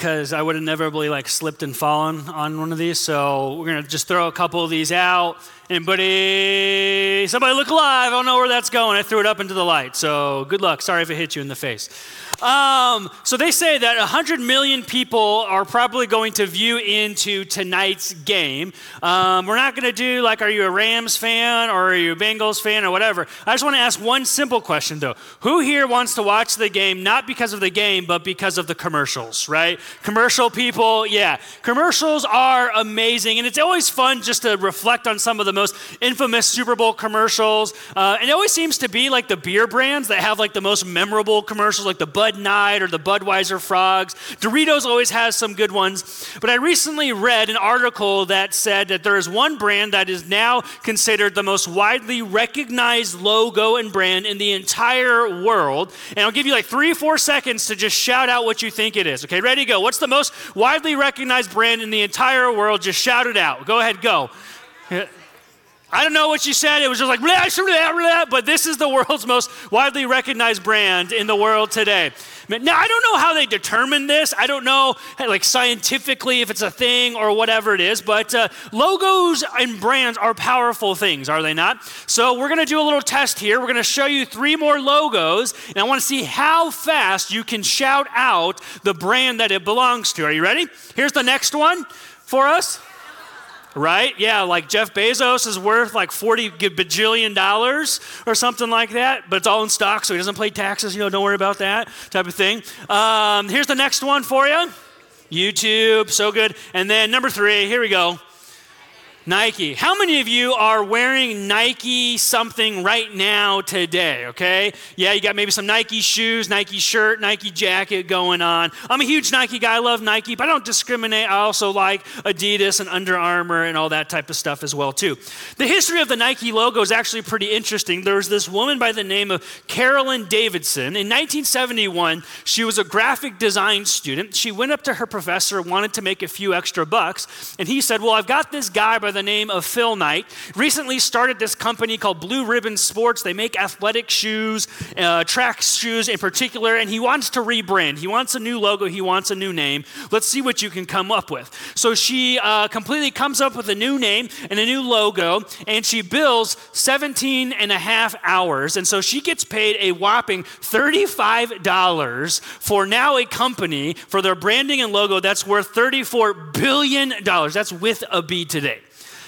because I would have inevitably like slipped and fallen on one of these. So we're gonna just throw a couple of these out. Anybody, somebody look alive. I don't know where that's going. I threw it up into the light. So good luck. Sorry if it hit you in the face. Um, so they say that 100 million people are probably going to view into tonight's game. Um, we're not going to do like, are you a Rams fan or are you a Bengals fan or whatever. I just want to ask one simple question though. Who here wants to watch the game not because of the game, but because of the commercials, right? Commercial people, yeah. Commercials are amazing, and it's always fun just to reflect on some of the most infamous Super Bowl commercials. Uh, and it always seems to be like the beer brands that have like the most memorable commercials, like the Bud Night or the Budweiser Frogs. Doritos always has some good ones. But I recently read an article that said that there is one brand that is now considered the most widely recognized logo and brand in the entire world. And I'll give you like three four seconds to just shout out what you think it is. Okay, ready, go. What's the most widely recognized brand in the entire world? Just shout it out. Go ahead, go. I don't know what she said. It was just like, blah, blah, blah, but this is the world's most widely recognized brand in the world today. Now, I don't know how they determine this. I don't know, like scientifically, if it's a thing or whatever it is, but uh, logos and brands are powerful things, are they not? So, we're going to do a little test here. We're going to show you three more logos, and I want to see how fast you can shout out the brand that it belongs to. Are you ready? Here's the next one for us. Right? Yeah, like Jeff Bezos is worth like 40 bajillion dollars or something like that, but it's all in stock, so he doesn't pay taxes. You know, don't worry about that type of thing. Um, here's the next one for you YouTube, so good. And then number three, here we go Nike. How many of you are wearing Nike something right now today? Okay. Yeah, you got maybe some Nike shoes, Nike shirt, Nike jacket going on. I'm a huge Nike guy. I love Nike, but I don't discriminate. I also like Adidas and Under Armour and all that type of stuff as well too. The history of the Nike logo is actually pretty interesting. There was this woman by the name of Carolyn Davidson. In 1971, she was a graphic design student. She went up to her professor, wanted to make a few extra bucks, and he said, "Well, I've got this guy by the name of Phil Knight. Recently started this company called Blue Ribbon Sports. They make athletic shoes, uh, track shoes in particular, and he wants to rebrand. He wants a new logo, he wants a new name. Let's see what you can come up with. So she uh, completely comes up with a new name and a new logo, and she bills 17 and a half hours. And so she gets paid a whopping $35 for now a company for their branding and logo that's worth $34 billion. That's with a B today.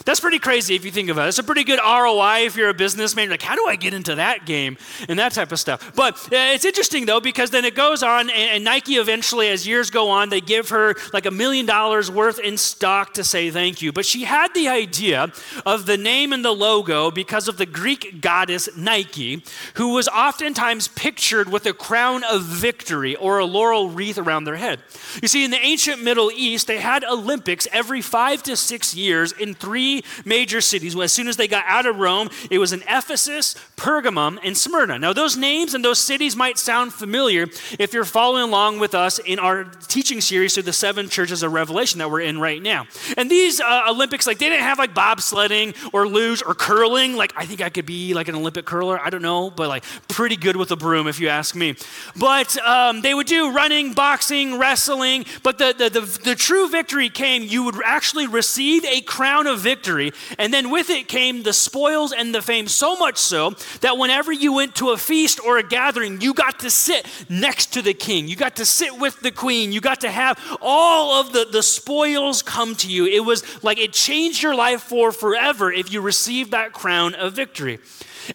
That's pretty crazy if you think about it. It's a pretty good ROI if you're a businessman. You're like, how do I get into that game and that type of stuff? But uh, it's interesting though because then it goes on, and, and Nike eventually, as years go on, they give her like a million dollars worth in stock to say thank you. But she had the idea of the name and the logo because of the Greek goddess Nike, who was oftentimes pictured with a crown of victory or a laurel wreath around their head. You see, in the ancient Middle East, they had Olympics every five to six years in three major cities. As soon as they got out of Rome, it was in Ephesus, Pergamum, and Smyrna. Now, those names and those cities might sound familiar if you're following along with us in our teaching series through the seven churches of Revelation that we're in right now. And these uh, Olympics, like, they didn't have like bobsledding or luge or curling. Like, I think I could be like an Olympic curler. I don't know, but like, pretty good with a broom, if you ask me. But um, they would do running, boxing, wrestling. But the, the, the, the true victory came, you would actually receive a crown of victory victory. And then with it came the spoils and the fame, so much so that whenever you went to a feast or a gathering, you got to sit next to the king. You got to sit with the queen. You got to have all of the, the spoils come to you. It was like it changed your life for forever if you received that crown of victory.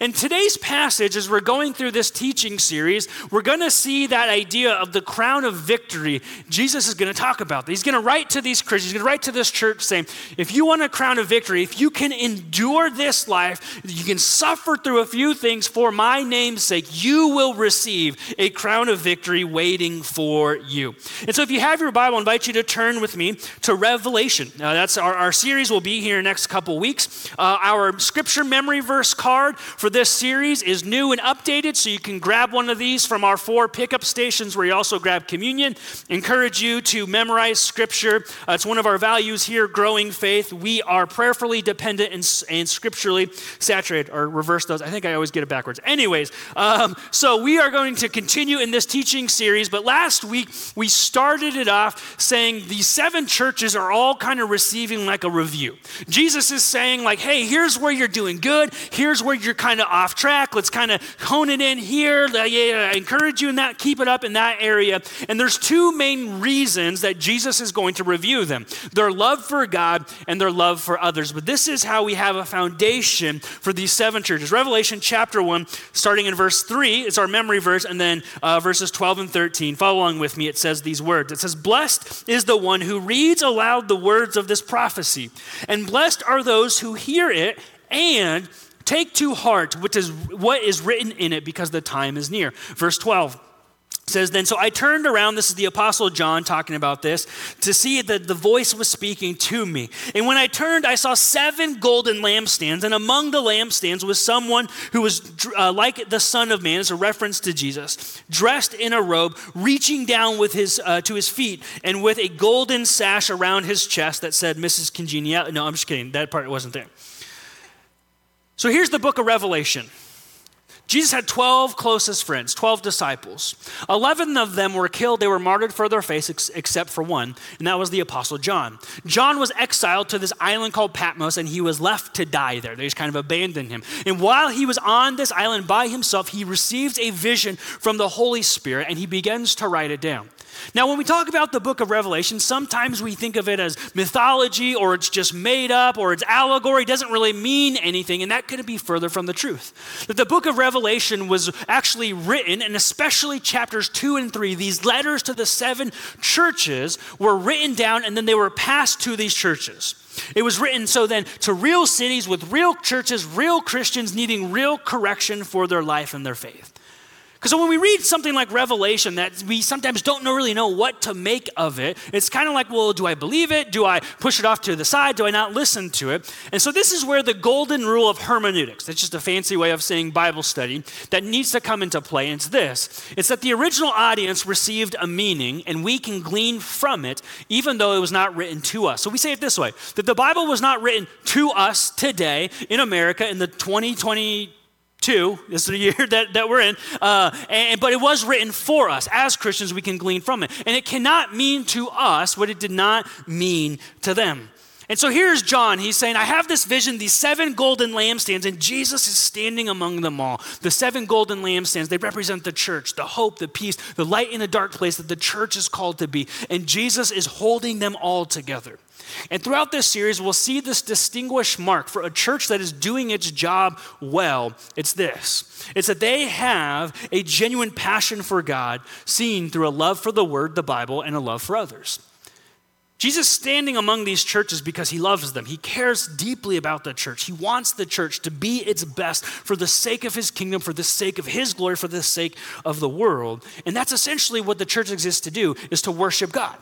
In today's passage, as we're going through this teaching series, we're going to see that idea of the crown of victory. Jesus is going to talk about that. He's going to write to these Christians, he's going to write to this church saying, if you want a crown of victory, if you can endure this life, you can suffer through a few things for my name's sake, you will receive a crown of victory waiting for you. And so if you have your Bible, I invite you to turn with me to Revelation. Now, that's our, our series will be here next couple weeks. Uh, our scripture memory verse card for this series is new and updated, so you can grab one of these from our four pickup stations where you also grab communion. Encourage you to memorize scripture. Uh, it's one of our values here, growing faith. We are prayerfully dependent and, and scripturally saturated, or reverse those. I think I always get it backwards. Anyways, um, so we are going to continue in this teaching series, but last week we started it off saying these seven churches are all kind of receiving like a review. Jesus is saying, like, hey, here's where you're doing good, here's where you're kind of off track. Let's kind of hone it in here. Yeah, I encourage you in that, keep it up in that area. And there's two main reasons that Jesus is going to review them their love for God and their love for others. But this is how we have a foundation for these seven churches. Revelation chapter 1, starting in verse 3, is our memory verse, and then uh, verses 12 and 13. Follow along with me. It says these words It says, Blessed is the one who reads aloud the words of this prophecy, and blessed are those who hear it and take to heart what is, what is written in it because the time is near. Verse 12 says then so i turned around this is the apostle john talking about this to see that the voice was speaking to me. And when i turned i saw seven golden lampstands and among the lampstands was someone who was uh, like the son of man as a reference to jesus dressed in a robe reaching down with his uh, to his feet and with a golden sash around his chest that said mrs congeniality no i'm just kidding. That part wasn't there so here's the book of revelation Jesus had 12 closest friends, 12 disciples. 11 of them were killed. They were martyred for their faith, ex- except for one, and that was the Apostle John. John was exiled to this island called Patmos, and he was left to die there. They just kind of abandoned him. And while he was on this island by himself, he received a vision from the Holy Spirit, and he begins to write it down. Now, when we talk about the book of Revelation, sometimes we think of it as mythology or it's just made up or it's allegory. It doesn't really mean anything, and that couldn't be further from the truth. That the book of Revelation was actually written, and especially chapters two and three, these letters to the seven churches were written down and then they were passed to these churches. It was written so then to real cities with real churches, real Christians needing real correction for their life and their faith. Because when we read something like Revelation that we sometimes don't really know what to make of it, it's kind of like, well, do I believe it? Do I push it off to the side? Do I not listen to it? And so this is where the golden rule of hermeneutics, that's just a fancy way of saying Bible study, that needs to come into play. And it's this it's that the original audience received a meaning and we can glean from it, even though it was not written to us. So we say it this way that the Bible was not written to us today in America in the 2020 two. This is the year that, that we're in. Uh, and, but it was written for us. As Christians, we can glean from it. And it cannot mean to us what it did not mean to them. And so here's John. He's saying, I have this vision, these seven golden lampstands, and Jesus is standing among them all. The seven golden lampstands, they represent the church, the hope, the peace, the light in the dark place that the church is called to be. And Jesus is holding them all together. And throughout this series, we'll see this distinguished mark for a church that is doing its job well. It's this it's that they have a genuine passion for God, seen through a love for the Word, the Bible, and a love for others. Jesus standing among these churches because he loves them. He cares deeply about the church. He wants the church to be its best for the sake of his kingdom, for the sake of his glory, for the sake of the world. And that's essentially what the church exists to do is to worship God.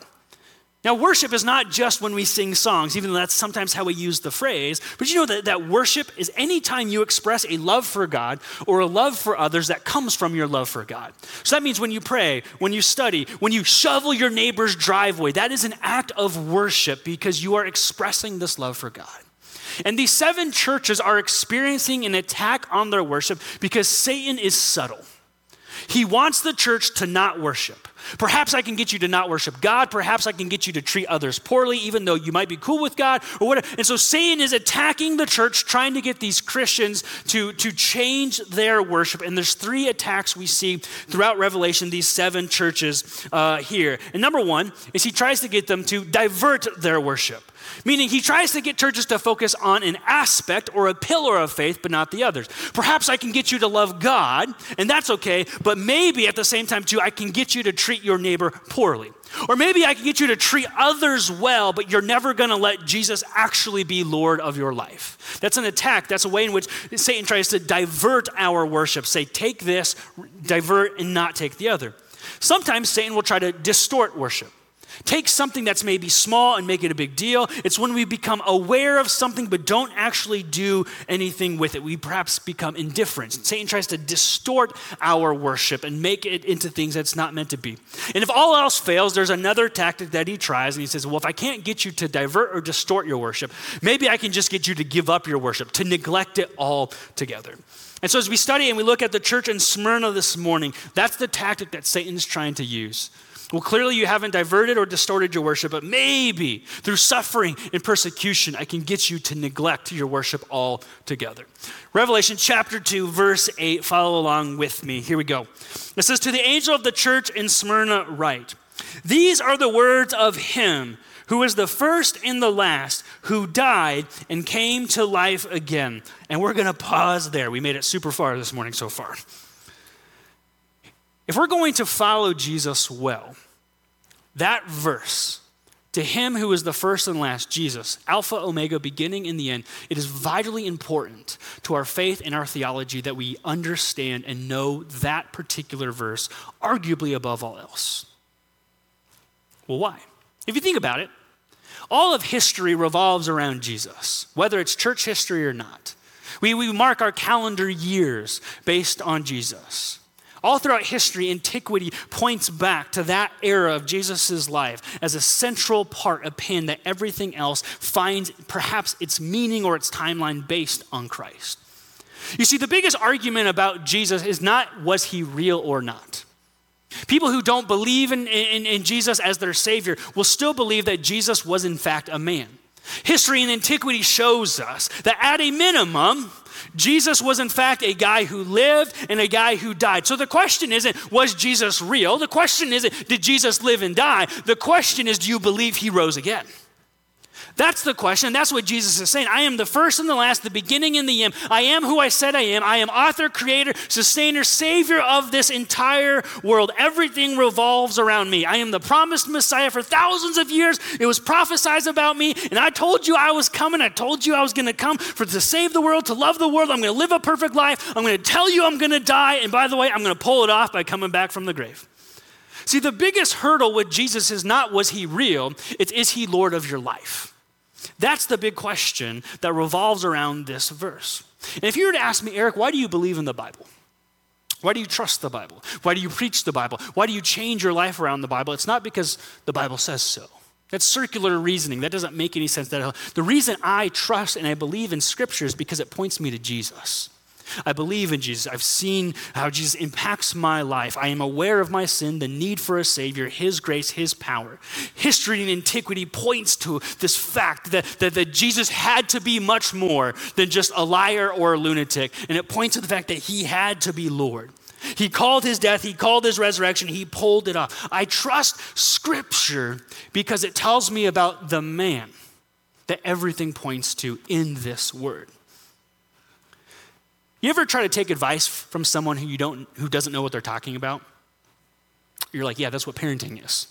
Now, worship is not just when we sing songs, even though that's sometimes how we use the phrase, but you know that, that worship is anytime you express a love for God or a love for others that comes from your love for God. So that means when you pray, when you study, when you shovel your neighbor's driveway, that is an act of worship because you are expressing this love for God. And these seven churches are experiencing an attack on their worship because Satan is subtle. He wants the church to not worship. Perhaps I can get you to not worship God. Perhaps I can get you to treat others poorly, even though you might be cool with God or whatever. And so Satan is attacking the church, trying to get these Christians to, to change their worship. And there's three attacks we see throughout Revelation, these seven churches uh, here. And number one is he tries to get them to divert their worship. Meaning, he tries to get churches to focus on an aspect or a pillar of faith, but not the others. Perhaps I can get you to love God, and that's okay, but maybe at the same time, too, I can get you to treat your neighbor poorly. Or maybe I can get you to treat others well, but you're never going to let Jesus actually be Lord of your life. That's an attack. That's a way in which Satan tries to divert our worship. Say, take this, divert, and not take the other. Sometimes Satan will try to distort worship. Take something that's maybe small and make it a big deal. It's when we become aware of something but don't actually do anything with it. We perhaps become indifferent. Satan tries to distort our worship and make it into things that's not meant to be. And if all else fails, there's another tactic that he tries, and he says, Well, if I can't get you to divert or distort your worship, maybe I can just get you to give up your worship, to neglect it all together. And so, as we study and we look at the church in Smyrna this morning, that's the tactic that Satan's trying to use. Well, clearly you haven't diverted or distorted your worship, but maybe through suffering and persecution, I can get you to neglect your worship altogether. Revelation chapter 2, verse 8, follow along with me. Here we go. It says, To the angel of the church in Smyrna, write, These are the words of him who is the first and the last, who died and came to life again. And we're going to pause there. We made it super far this morning so far. If we're going to follow Jesus well, that verse, to him who is the first and last, Jesus, Alpha, Omega, beginning and the end, it is vitally important to our faith and our theology that we understand and know that particular verse, arguably above all else. Well, why? If you think about it, all of history revolves around Jesus, whether it's church history or not. We, we mark our calendar years based on Jesus. All throughout history, antiquity points back to that era of Jesus' life as a central part, a pin that everything else finds perhaps its meaning or its timeline based on Christ. You see, the biggest argument about Jesus is not was he real or not. People who don't believe in, in, in, Jesus as their Savior will still believe that Jesus was, in fact, a man. History and antiquity shows us that at a minimum, Jesus was, in fact, a guy who lived and a guy who died. So the question isn't, was Jesus real? The question isn't, did Jesus live and die? The question is, do you believe he rose again? That's the question. That's what Jesus is saying. I am the first and the last, the beginning and the end. I am who I said I am. I am author, creator, sustainer, savior of this entire world. Everything revolves around me. I am the promised Messiah for thousands of years. It was prophesied about me, and I told you I was coming. I told you I was going to come for to save the world, to love the world. I'm going to live a perfect life. I'm going to tell you I'm going to die, and by the way, I'm going to pull it off by coming back from the grave. See, the biggest hurdle with Jesus is not was he real, it's is he Lord of your life? That's the big question that revolves around this verse. And if you were to ask me, Eric, why do you believe in the Bible? Why do you trust the Bible? Why do you preach the Bible? Why do you change your life around the Bible? It's not because the Bible says so. That's circular reasoning. That doesn't make any sense. The reason I trust and I believe in Scripture is because it points me to Jesus. I believe in Jesus. I've seen how Jesus impacts my life. I am aware of my sin, the need for a Savior, His grace, His power. History and antiquity points to this fact that, that, that Jesus had to be much more than just a liar or a lunatic. And it points to the fact that He had to be Lord. He called his death, he called his resurrection, he pulled it off. I trust Scripture because it tells me about the man that everything points to in this word. You ever try to take advice from someone who you don't who doesn't know what they're talking about? You're like, yeah, that's what parenting is.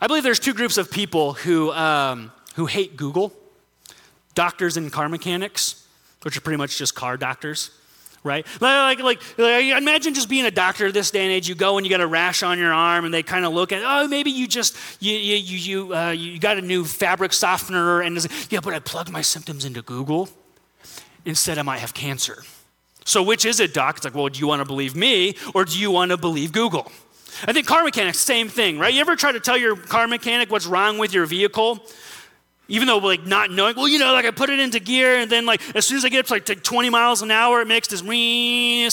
I believe there's two groups of people who, um, who hate Google doctors and car mechanics, which are pretty much just car doctors, right? Like, like, like, imagine just being a doctor this day and age. You go and you got a rash on your arm, and they kind of look at, oh, maybe you just you you you uh, you got a new fabric softener, and yeah, but I plugged my symptoms into Google. Instead, I might have cancer. So, which is it, doc? It's like, well, do you want to believe me or do you want to believe Google? I think car mechanics, same thing, right? You ever try to tell your car mechanic what's wrong with your vehicle? Even though, like, not knowing, well, you know, like I put it into gear, and then, like, as soon as I get up to like 20 miles an hour, it makes this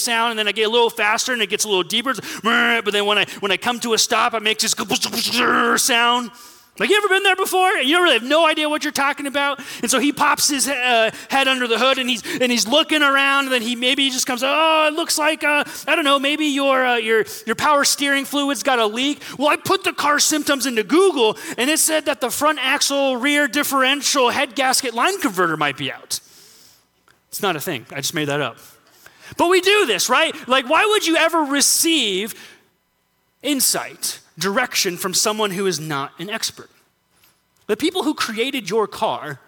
sound, and then I get a little faster, and it gets a little deeper. But then when I when I come to a stop, it makes this sound. Like, you ever been there before? And you really have no idea what you're talking about? And so he pops his uh, head under the hood and he's, and he's looking around, and then he maybe he just comes, oh, it looks like, uh, I don't know, maybe your, uh, your, your power steering fluid's got a leak. Well, I put the car symptoms into Google, and it said that the front axle rear differential head gasket line converter might be out. It's not a thing. I just made that up. But we do this, right? Like, why would you ever receive insight? Direction from someone who is not an expert. The people who created your car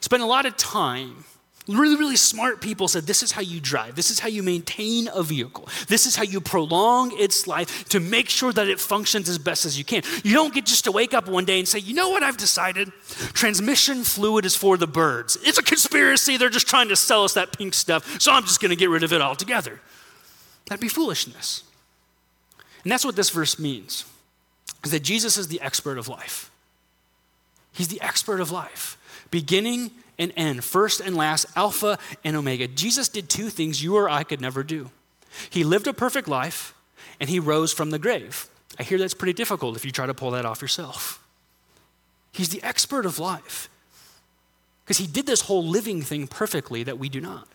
spent a lot of time Really, really smart people said this is how you drive. This is how you maintain a vehicle. This is how you prolong its life to make sure that it functions as best as you can. You don't get just to wake up one day and say, you know what, I've decided? Transmission fluid is for the birds. It's a conspiracy. They're just trying to sell us that pink stuff, so I'm just going to get rid of it altogether. That'd be foolishness. And that's what this verse means is that Jesus is the expert of life. He's the expert of life, beginning and end, first and last, Alpha and Omega. Jesus did two things you or I could never do. He lived a perfect life and he rose from the grave. I hear that's pretty difficult if you try to pull that off yourself. He's the expert of life because he did this whole living thing perfectly that we do not.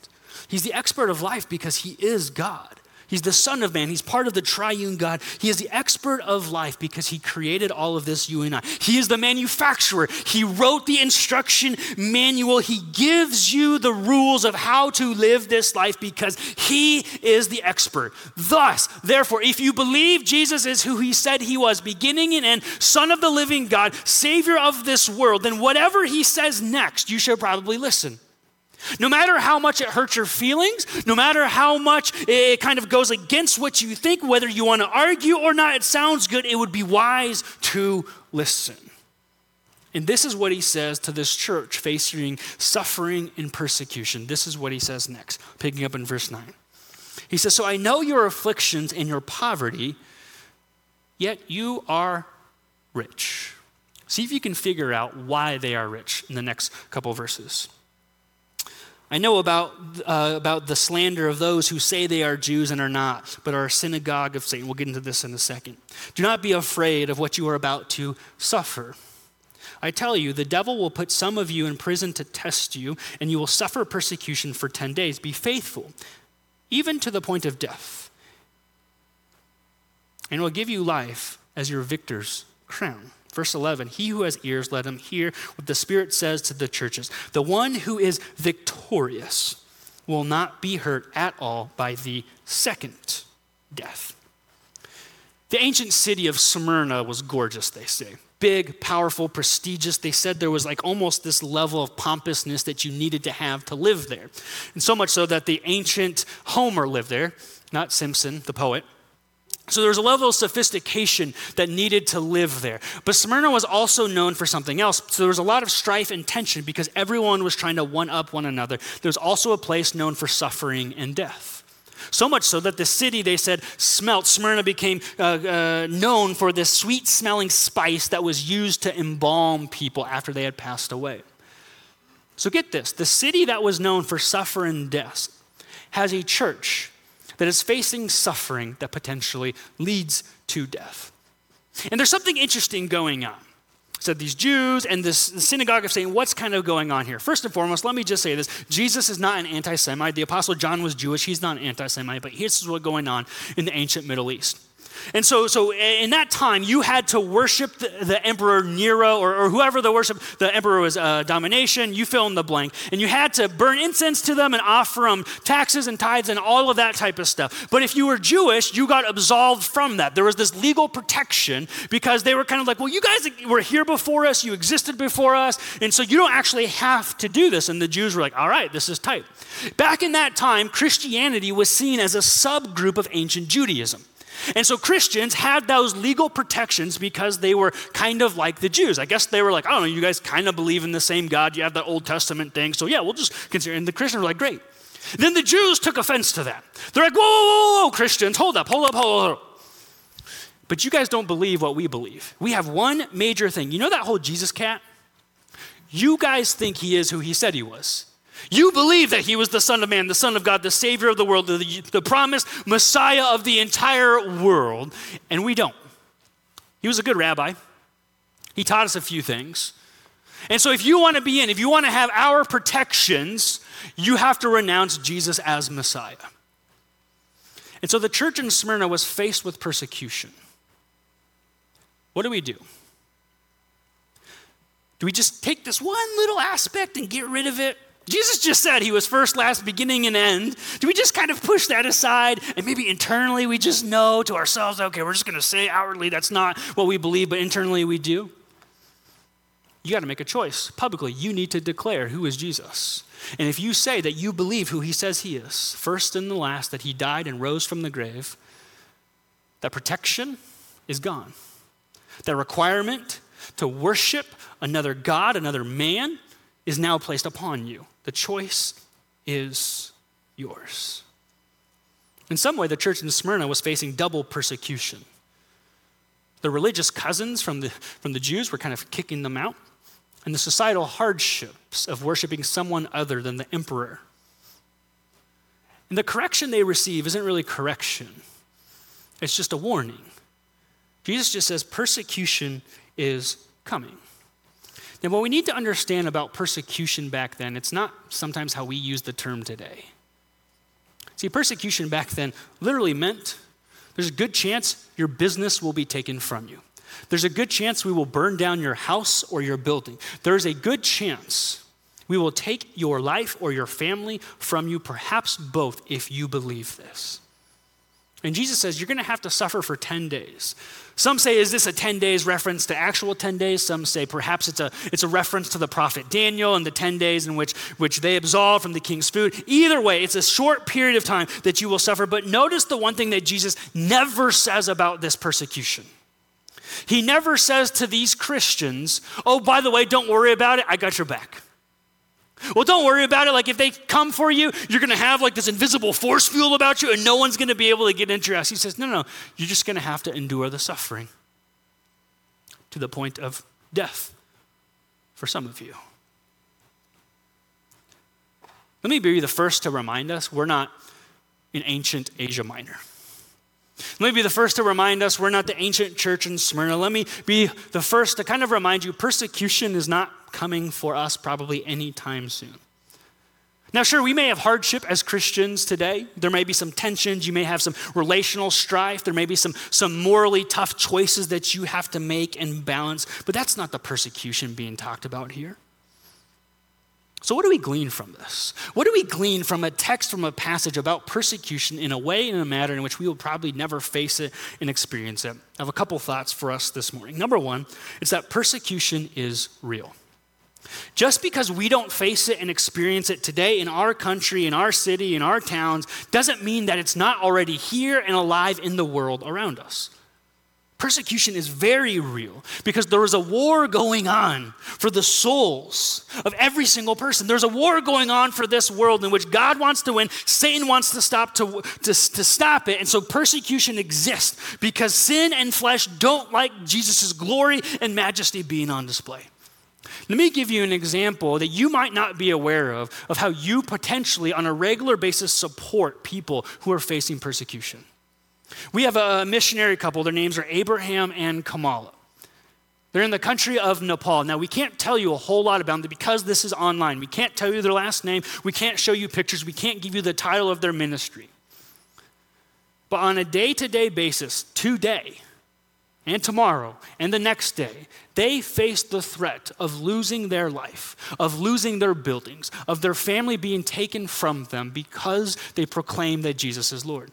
He's the expert of life because he is God. He's the Son of Man. He's part of the triune God. He is the expert of life because He created all of this, you and I. He is the manufacturer. He wrote the instruction manual. He gives you the rules of how to live this life because He is the expert. Thus, therefore, if you believe Jesus is who He said He was, beginning and end, Son of the living God, Savior of this world, then whatever He says next, you should probably listen. No matter how much it hurts your feelings, no matter how much it kind of goes against what you think, whether you want to argue or not, it sounds good, it would be wise to listen. And this is what he says to this church facing suffering and persecution. This is what he says next, picking up in verse 9. He says, So I know your afflictions and your poverty, yet you are rich. See if you can figure out why they are rich in the next couple verses. I know about, uh, about the slander of those who say they are Jews and are not, but are a synagogue of Satan. We'll get into this in a second. Do not be afraid of what you are about to suffer. I tell you, the devil will put some of you in prison to test you, and you will suffer persecution for 10 days. Be faithful, even to the point of death, and will give you life as your victor's crown. Verse 11, he who has ears, let him hear what the Spirit says to the churches. The one who is victorious will not be hurt at all by the second death. The ancient city of Smyrna was gorgeous, they say. Big, powerful, prestigious. They said there was like almost this level of pompousness that you needed to have to live there. And so much so that the ancient Homer lived there, not Simpson, the poet. So there was a level of sophistication that needed to live there. But Smyrna was also known for something else. So there was a lot of strife and tension because everyone was trying to one up one another. There was also a place known for suffering and death. So much so that the city, they said, smelt. Smyrna became uh, uh, known for this sweet smelling spice that was used to embalm people after they had passed away. So get this the city that was known for suffering and death has a church that is facing suffering that potentially leads to death. And there's something interesting going on. So these Jews and this synagogue of Satan, what's kind of going on here? First and foremost, let me just say this. Jesus is not an anti-Semite. The Apostle John was Jewish. He's not an anti-Semite, but here's what's going on in the ancient Middle East. And so, so in that time, you had to worship the, the emperor Nero or, or, whoever the worship, the emperor was uh, Domitian, you fill in the blank. And you had to burn incense to them and offer them taxes and tithes and all of that type of stuff. But if you were Jewish, you got absolved from that. There was this legal protection because they were kind of like, well, you guys were here before us, you existed before us, and so you don't actually have to do this. And the Jews were like, all right, this is tight. Back in that time, Christianity was seen as a subgroup of ancient Judaism. And so Christians had those legal protections because they were kind of like the Jews. I guess they were like, I don't know, you guys kind of believe in the same God. You have that Old Testament thing. So yeah, we'll just consider. And the Christians were like, great. Then the Jews took offense to that. They're like, whoa, whoa, whoa, whoa, Christians, hold up, hold up, hold up. But you guys don't believe what we believe. We have one major thing. You know that whole Jesus cat? You guys think he is who he said he was. You believe that he was the Son of Man, the Son of God, the Savior of the world, the, the promised Messiah of the entire world, and we don't. He was a good rabbi. He taught us a few things. And so, if you want to be in, if you want to have our protections, you have to renounce Jesus as Messiah. And so, the church in Smyrna was faced with persecution. What do we do? Do we just take this one little aspect and get rid of it? Jesus just said he was first, last, beginning, and end. Do we just kind of push that aside and maybe internally we just know to ourselves, okay, we're just going to say outwardly that's not what we believe, but internally we do? you got to make a choice publicly. You need to declare who is Jesus. And if you say that you believe who he says he is, first and the last, that he died and rose from the grave, that protection is gone. That requirement to worship another God, another man, is now placed upon you. The choice is yours. In some way, the church in Smyrna was facing double persecution. The religious cousins from the, from the Jews were kind of kicking them out, and the societal hardships of worshiping someone other than the emperor. And the correction they receive isn't really correction, it's just a warning. Jesus just says persecution is coming. Now, what we need to understand about persecution back then, it's not sometimes how we use the term today. See, persecution back then literally meant there's a good chance your business will be taken from you. There's a good chance we will burn down your house or your building. There's a good chance we will take your life or your family from you, perhaps both, if you believe this. And Jesus says, You're going to have to suffer for 10 days. Some say, Is this a 10 days reference to actual 10 days? Some say, Perhaps it's a, it's a reference to the prophet Daniel and the 10 days in which, which they absolved from the king's food. Either way, it's a short period of time that you will suffer. But notice the one thing that Jesus never says about this persecution. He never says to these Christians, Oh, by the way, don't worry about it, I got your back. Well, don't worry about it. Like, if they come for you, you're going to have like this invisible force field about you, and no one's going to be able to get into house. He says, No, no, you're just going to have to endure the suffering to the point of death for some of you. Let me be the first to remind us we're not in ancient Asia Minor. Let me be the first to remind us we're not the ancient church in Smyrna. Let me be the first to kind of remind you persecution is not coming for us probably anytime soon. Now, sure, we may have hardship as Christians today. There may be some tensions. You may have some relational strife. There may be some, some morally tough choices that you have to make and balance. But that's not the persecution being talked about here. So, what do we glean from this? What do we glean from a text, from a passage about persecution in a way, in a manner in which we will probably never face it and experience it? I have a couple thoughts for us this morning. Number one, it's that persecution is real. Just because we don't face it and experience it today in our country, in our city, in our towns, doesn't mean that it's not already here and alive in the world around us. Persecution is very real because there is a war going on for the souls of every single person. There's a war going on for this world in which God wants to win, Satan wants to stop to, to, to stop it. And so persecution exists because sin and flesh don't like Jesus' glory and majesty being on display. Let me give you an example that you might not be aware of, of how you potentially, on a regular basis, support people who are facing persecution. We have a missionary couple, their names are Abraham and Kamala. They're in the country of Nepal. Now, we can't tell you a whole lot about them because this is online. We can't tell you their last name. We can't show you pictures. We can't give you the title of their ministry. But on a day to day basis, today and tomorrow and the next day, they face the threat of losing their life, of losing their buildings, of their family being taken from them because they proclaim that Jesus is Lord.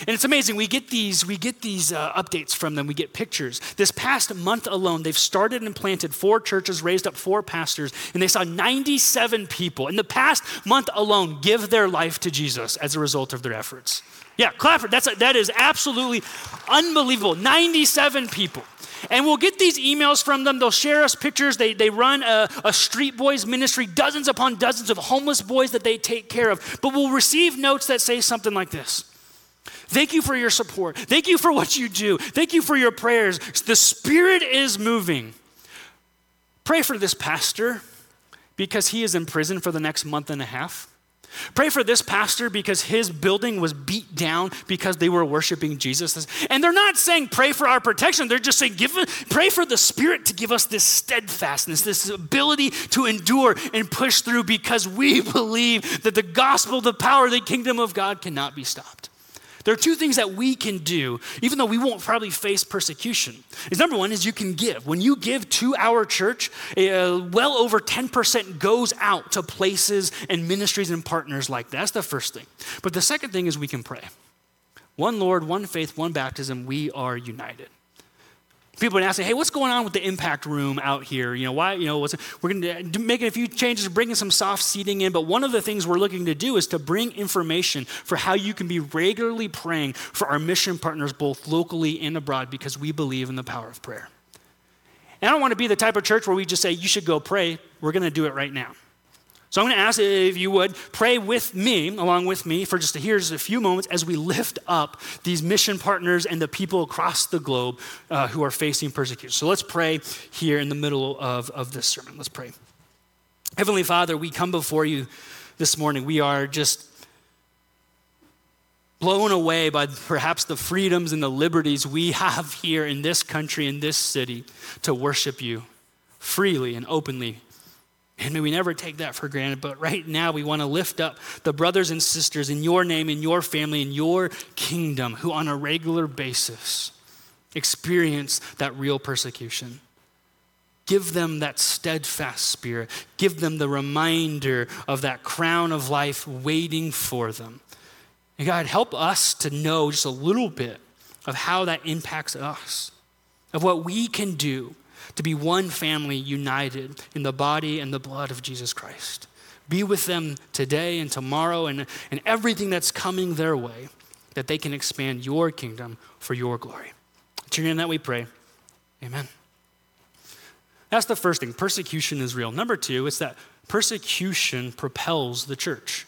And it's amazing. We get these, we get these uh, updates from them. We get pictures. This past month alone, they've started and planted four churches, raised up four pastors, and they saw 97 people in the past month alone give their life to Jesus as a result of their efforts. Yeah, clap for that's that is absolutely unbelievable. 97 people. And we'll get these emails from them. They'll share us pictures. They, they run a, a, street boys ministry, dozens upon dozens of homeless boys that they take care of. But we'll receive notes that say something like this Thank you for your support. Thank you for what you do. Thank you for your prayers. The Spirit is moving. Pray for this pastor because he is in prison for the next month and a half. Pray for this pastor because his building was beat down because they were worshiping Jesus. And they're not saying pray for our protection. They're just saying give, pray for the Spirit to give us this steadfastness, this ability to endure and push through because we believe that the gospel, the power, the kingdom of God cannot be stopped. There are two things that we can do, even though we won't probably face persecution. Is number one is you can give. When you give to our church, uh, well over 10% goes out to places and ministries and partners like that. That's the first thing. But the second thing is we can pray. One Lord, one faith, one baptism, we are united. People have asking, hey, what's going on with the impact room out here? You know, why, you know, what's, we're going to make a few changes, bringing some soft seating in, but one of the things we're looking to do is to bring information for how you can be regularly praying for our mission partners, both locally and abroad, because we believe in the power of prayer. And I don't want to be the type of church where we just say, you should go pray. We're going to do it right now. So I'm going to ask if you would pray with me, along with me, for just a, here's a few moments as we lift up these mission partners and the people across the globe uh, who are facing persecution. So let's pray here in the middle of, of this sermon. Let's pray. Heavenly Father, we come before you this morning. We are just blown away by perhaps the freedoms and the liberties we have here in this country, in this city, to worship you freely and openly and may we never take that for granted, but right now we want to lift up the brothers and sisters in your name, in your family, in your kingdom, who on a regular basis experience that real persecution. Give them that steadfast spirit. Give them the reminder of that crown of life waiting for them. And God, help us to know just a little bit of how that impacts us, of what we can do to be one family united in the body and the blood of Jesus Christ. Be with them today and tomorrow and, and everything that's coming their way, that they can expand your kingdom for your glory. It's your name that we pray. Amen. That's the first thing. Persecution is real. Number two, it's that persecution propels the church.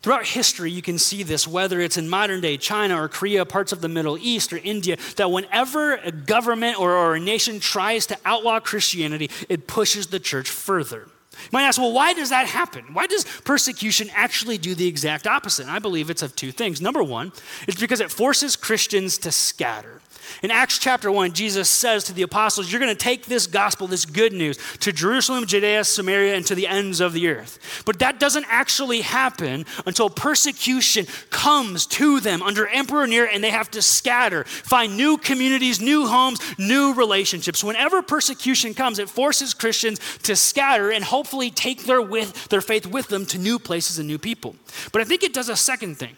Throughout history, you can see this, whether it's in modern day China or Korea, parts of the Middle East or India, that whenever a government or, a nation tries to outlaw Christianity, it pushes the church further. You might ask, well, why does that happen? Why does persecution actually do the exact opposite? And I believe it's of two things. Number one, it's because it forces Christians to scatter. In Acts chapter 1, Jesus says to the apostles, You're going to take this gospel, this good news, to Jerusalem, Judea, Samaria, and to the ends of the earth. But that doesn't actually happen until persecution comes to them under Emperor Nero and they have to scatter, find new communities, new homes, new relationships. Whenever persecution comes, it forces Christians to scatter and hopefully take their, with, their faith with them to new places and new people. But I think it does a second thing.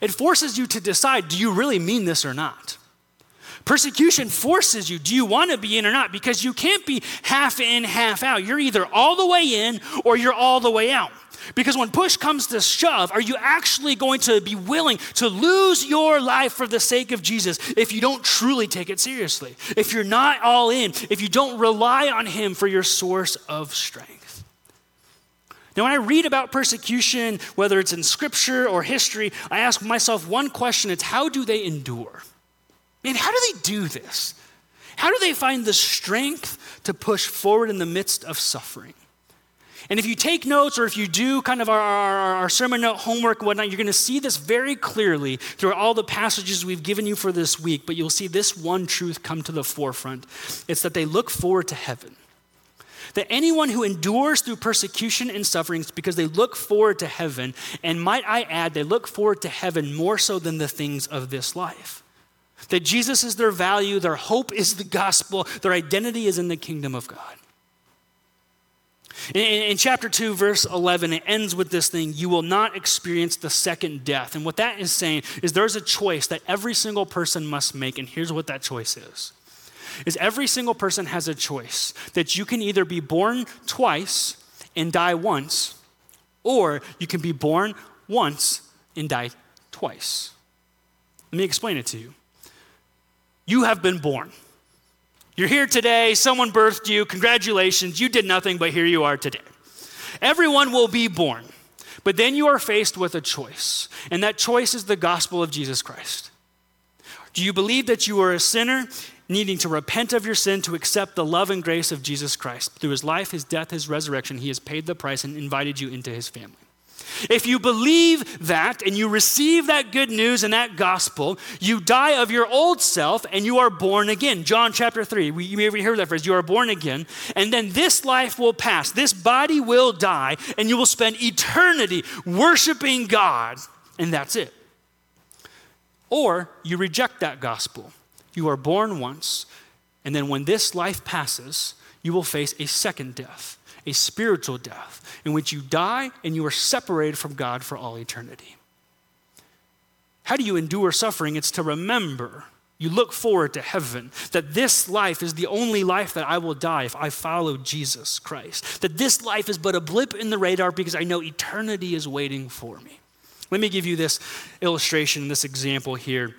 It forces you to decide do you really mean this or not? Persecution forces you. Do you want to be in or not? Because you can't be half in, half out. You're either all the way in or you're all the way out. Because when push comes to shove, are you actually going to be willing to lose your life for the sake of Jesus if you don't truly take it seriously? If you're not all in, if you don't rely on Him for your source of strength? Now, when I read about persecution, whether it's in scripture or history, I ask myself one question it's how do they endure? Man, how do they do this? How do they find the strength to push forward in the midst of suffering? And if you take notes or if you do kind of our, our, our sermon note homework and whatnot, you're going to see this very clearly through all the passages we've given you for this week. But you'll see this one truth come to the forefront it's that they look forward to heaven. That anyone who endures through persecution and sufferings because they look forward to heaven, and might I add, they look forward to heaven more so than the things of this life. That Jesus is their value, their hope is the gospel, their identity is in the kingdom of God. In, in, chapter 2, verse 11, it ends with this thing you will not experience the second death. And what that is saying is there's a choice that every single person must make, and here's what that choice is. Is every single person has a choice that you can either be born twice and die once, or you can be born once and die twice. Let me explain it to you. You have been born. You're here today, someone birthed you, congratulations, you did nothing, but here you are today. Everyone will be born, but then you are faced with a choice, and that choice is the gospel of Jesus Christ. Do you believe that you are a sinner, needing to repent of your sin to accept the love and grace of Jesus Christ? Through his life, his death, his resurrection, he has paid the price and invited you into his family. If you believe that and you receive that good news and that gospel, you die of your old self and you are born again. John chapter 3, we, you may have heard that phrase, you are born again. And then this life will pass, this body will die, and you will spend eternity worshiping God, and that's it. Or you reject that gospel. You are born once, and then when this life passes, you will face a second death a spiritual death in which you die and you are separated from God for all eternity. How do you endure suffering? It's to remember You look forward to heaven, that this life is the only life that I will die if I follow Jesus Christ. That this life is but a blip in the radar because I know eternity is waiting for me. Let me give you this illustration, this example here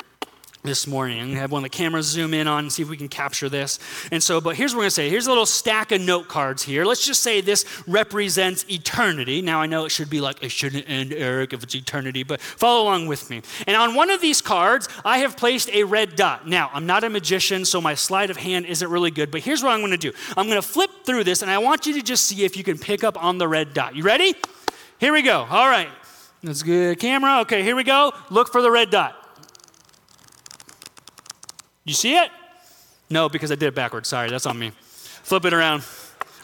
this morning. I'm going to have one of the cameras zoom in on and see if we can capture this. And so, but here's what we're going to say. Here's a little stack of note cards here. Let's just say this represents eternity. Now, I know it should be like, it shouldn't end, Eric, if it's eternity, but follow along with me. And on one of these cards, I have placed a red dot. Now, I'm not a magician, so my sleight of hand isn't really good, but here's what I'm going to do I'm going to flip through this, and I want you to just see if you can pick up on the red dot. You ready? Here we go. All right. That's good. Camera. Okay, here we go. Look for the red dot. You see it? No, because I did it backwards. Sorry, that's on me. Flip it around.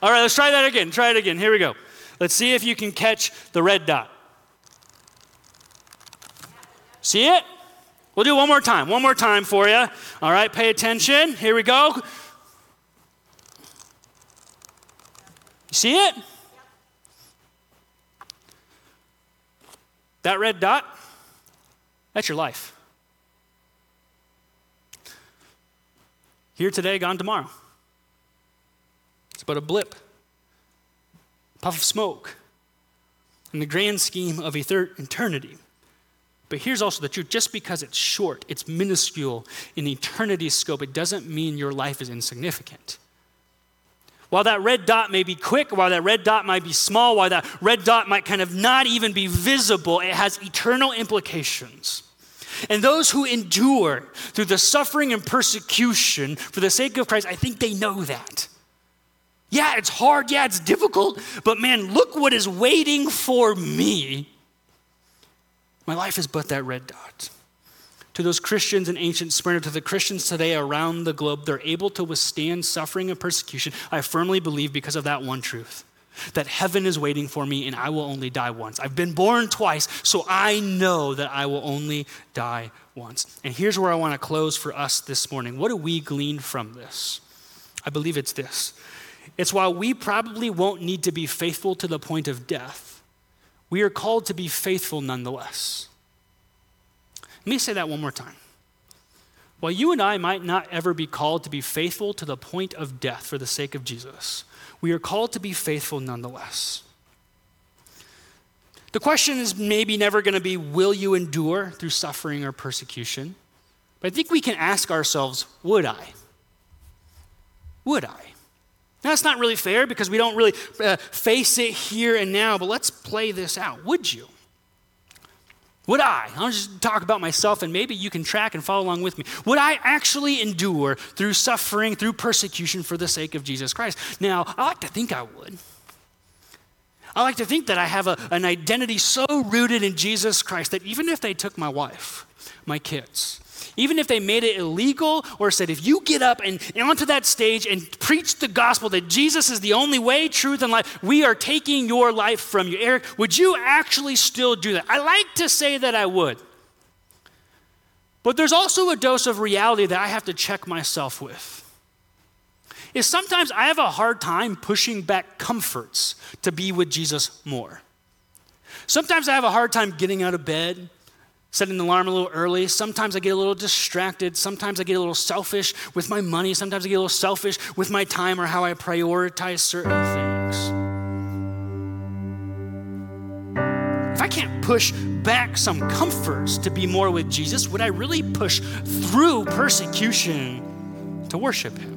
All right, let's try that again. Try it again. Here we go. Let's see if you can catch the red dot. See it? We'll do one more time. One more time for you. All right, pay attention. Here we go. You see it? That red dot, that's your life. Here today, gone tomorrow. It's but a blip, a puff of smoke in the grand scheme of eternity. But here's also the truth just because it's short, it's minuscule in eternity's scope, it doesn't mean your life is insignificant. While that red dot may be quick, while that red dot might be small, while that red dot might kind of not even be visible, it has eternal implications. And those who endure through the suffering and persecution for the sake of Christ, I think they know that. Yeah, it's hard. Yeah, it's difficult. But man, look what is waiting for me. My life is but that red dot. To those Christians in ancient Smyrna, to the Christians today around the globe, they're able to withstand suffering and persecution, I firmly believe, because of that one truth that heaven is waiting for me and I will only die once. I've been born twice, so I know that I will only die once. And here's where I want to close for us this morning. What do we glean from this? I believe it's this it's while we probably won't need to be faithful to the point of death, we are called to be faithful nonetheless. Let me say that one more time. While you and I might not ever be called to be faithful to the point of death for the sake of Jesus, we are called to be faithful nonetheless. The question is maybe never going to be, will you endure through suffering or persecution? But I think we can ask ourselves, would I? Would I? Now, that's not really fair because we don't really uh, face it here and now, but let's play this out. Would you? Would I, I'll just talk about myself and maybe you can track and follow along with me. Would I actually endure through suffering, through persecution for the sake of Jesus Christ? Now, I like to think I would. I like to think that I have a, an identity so rooted in Jesus Christ that even if they took my wife, my kids, even if they made it illegal or said, if you get up and, and onto that stage and preach the gospel that Jesus is the only way, truth, and life, we are taking your life from you. Eric, would you actually still do that? I like to say that I would. But there's also a dose of reality that I have to check myself with. Is sometimes I have a hard time pushing back comforts to be with Jesus more. Sometimes I have a hard time getting out of bed setting the alarm a little early. Sometimes I get a little distracted. Sometimes I get a little selfish with my money. Sometimes I get a little selfish with my time or how I prioritize certain things. If I can't push back some comforts to be more with Jesus, would I really push through persecution to worship Him?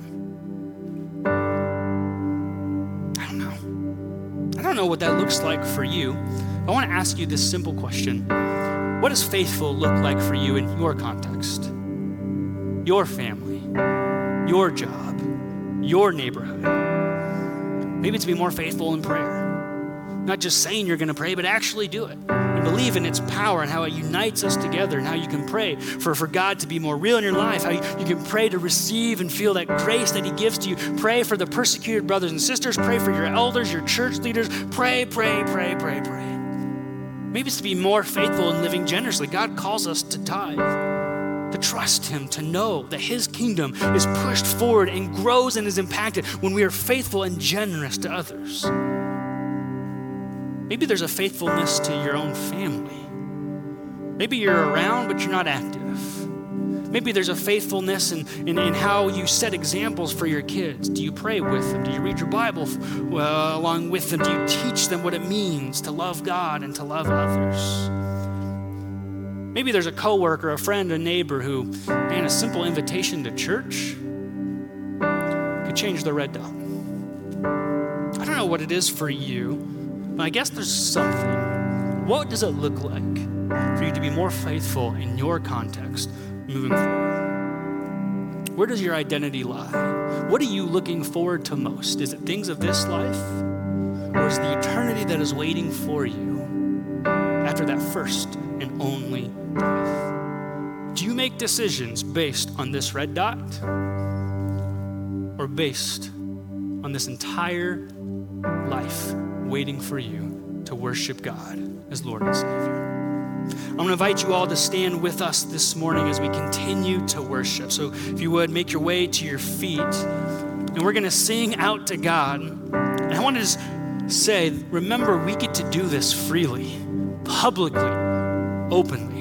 I don't know. I don't know what that looks like for you. I want to ask you this simple question what does faithful look like for you in your context? Your family, your job, your neighborhood. Maybe it's to be more faithful in prayer. Not just saying you're going to pray, but actually do it. And believe in its power and how it unites us together and how you can pray for, for God to be more real in your life, how you, you can pray to receive and feel that grace that He gives to you. Pray for the persecuted brothers and sisters. Pray for your elders, your church leaders. Pray, pray, pray, pray, pray. Maybe it's to be more faithful in living generously. God calls us to tithe, to trust Him, to know that His kingdom is pushed forward and grows and is impacted when we are faithful and generous to others. Maybe there's a faithfulness to your own family. Maybe you're around, but you're not active. Maybe there's a faithfulness in, in, in, how you set examples for your kids. Do you pray with them? Do you read your Bible uh, along with them? Do you teach them what it means to love God and to love others? Maybe there's a coworker, a friend, a neighbor who, man, a simple invitation to church could change the red dot. I don't know what it is for you, but I guess there's something. What does it look like for you to be more faithful in your context moving forward? Where does your identity lie? What are you looking forward to most? Is it things of this life? Or is the eternity that is waiting for you after that first and only death? Do you make decisions based on this red dot or based on this entire life waiting for you to worship God as Lord and Savior? I'm going to invite you all to stand with us this morning as we continue to worship. So, if you would, make your way to your feet. And we're going to sing out to God. And I want to just say, remember, we get to do this freely, publicly, openly.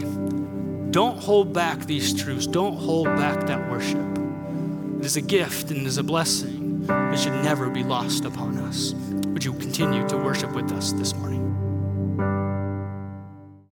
Don't hold back these truths. Don't hold back that worship. It is a gift and it is a blessing that should never be lost upon us. Would you continue to worship with us this morning?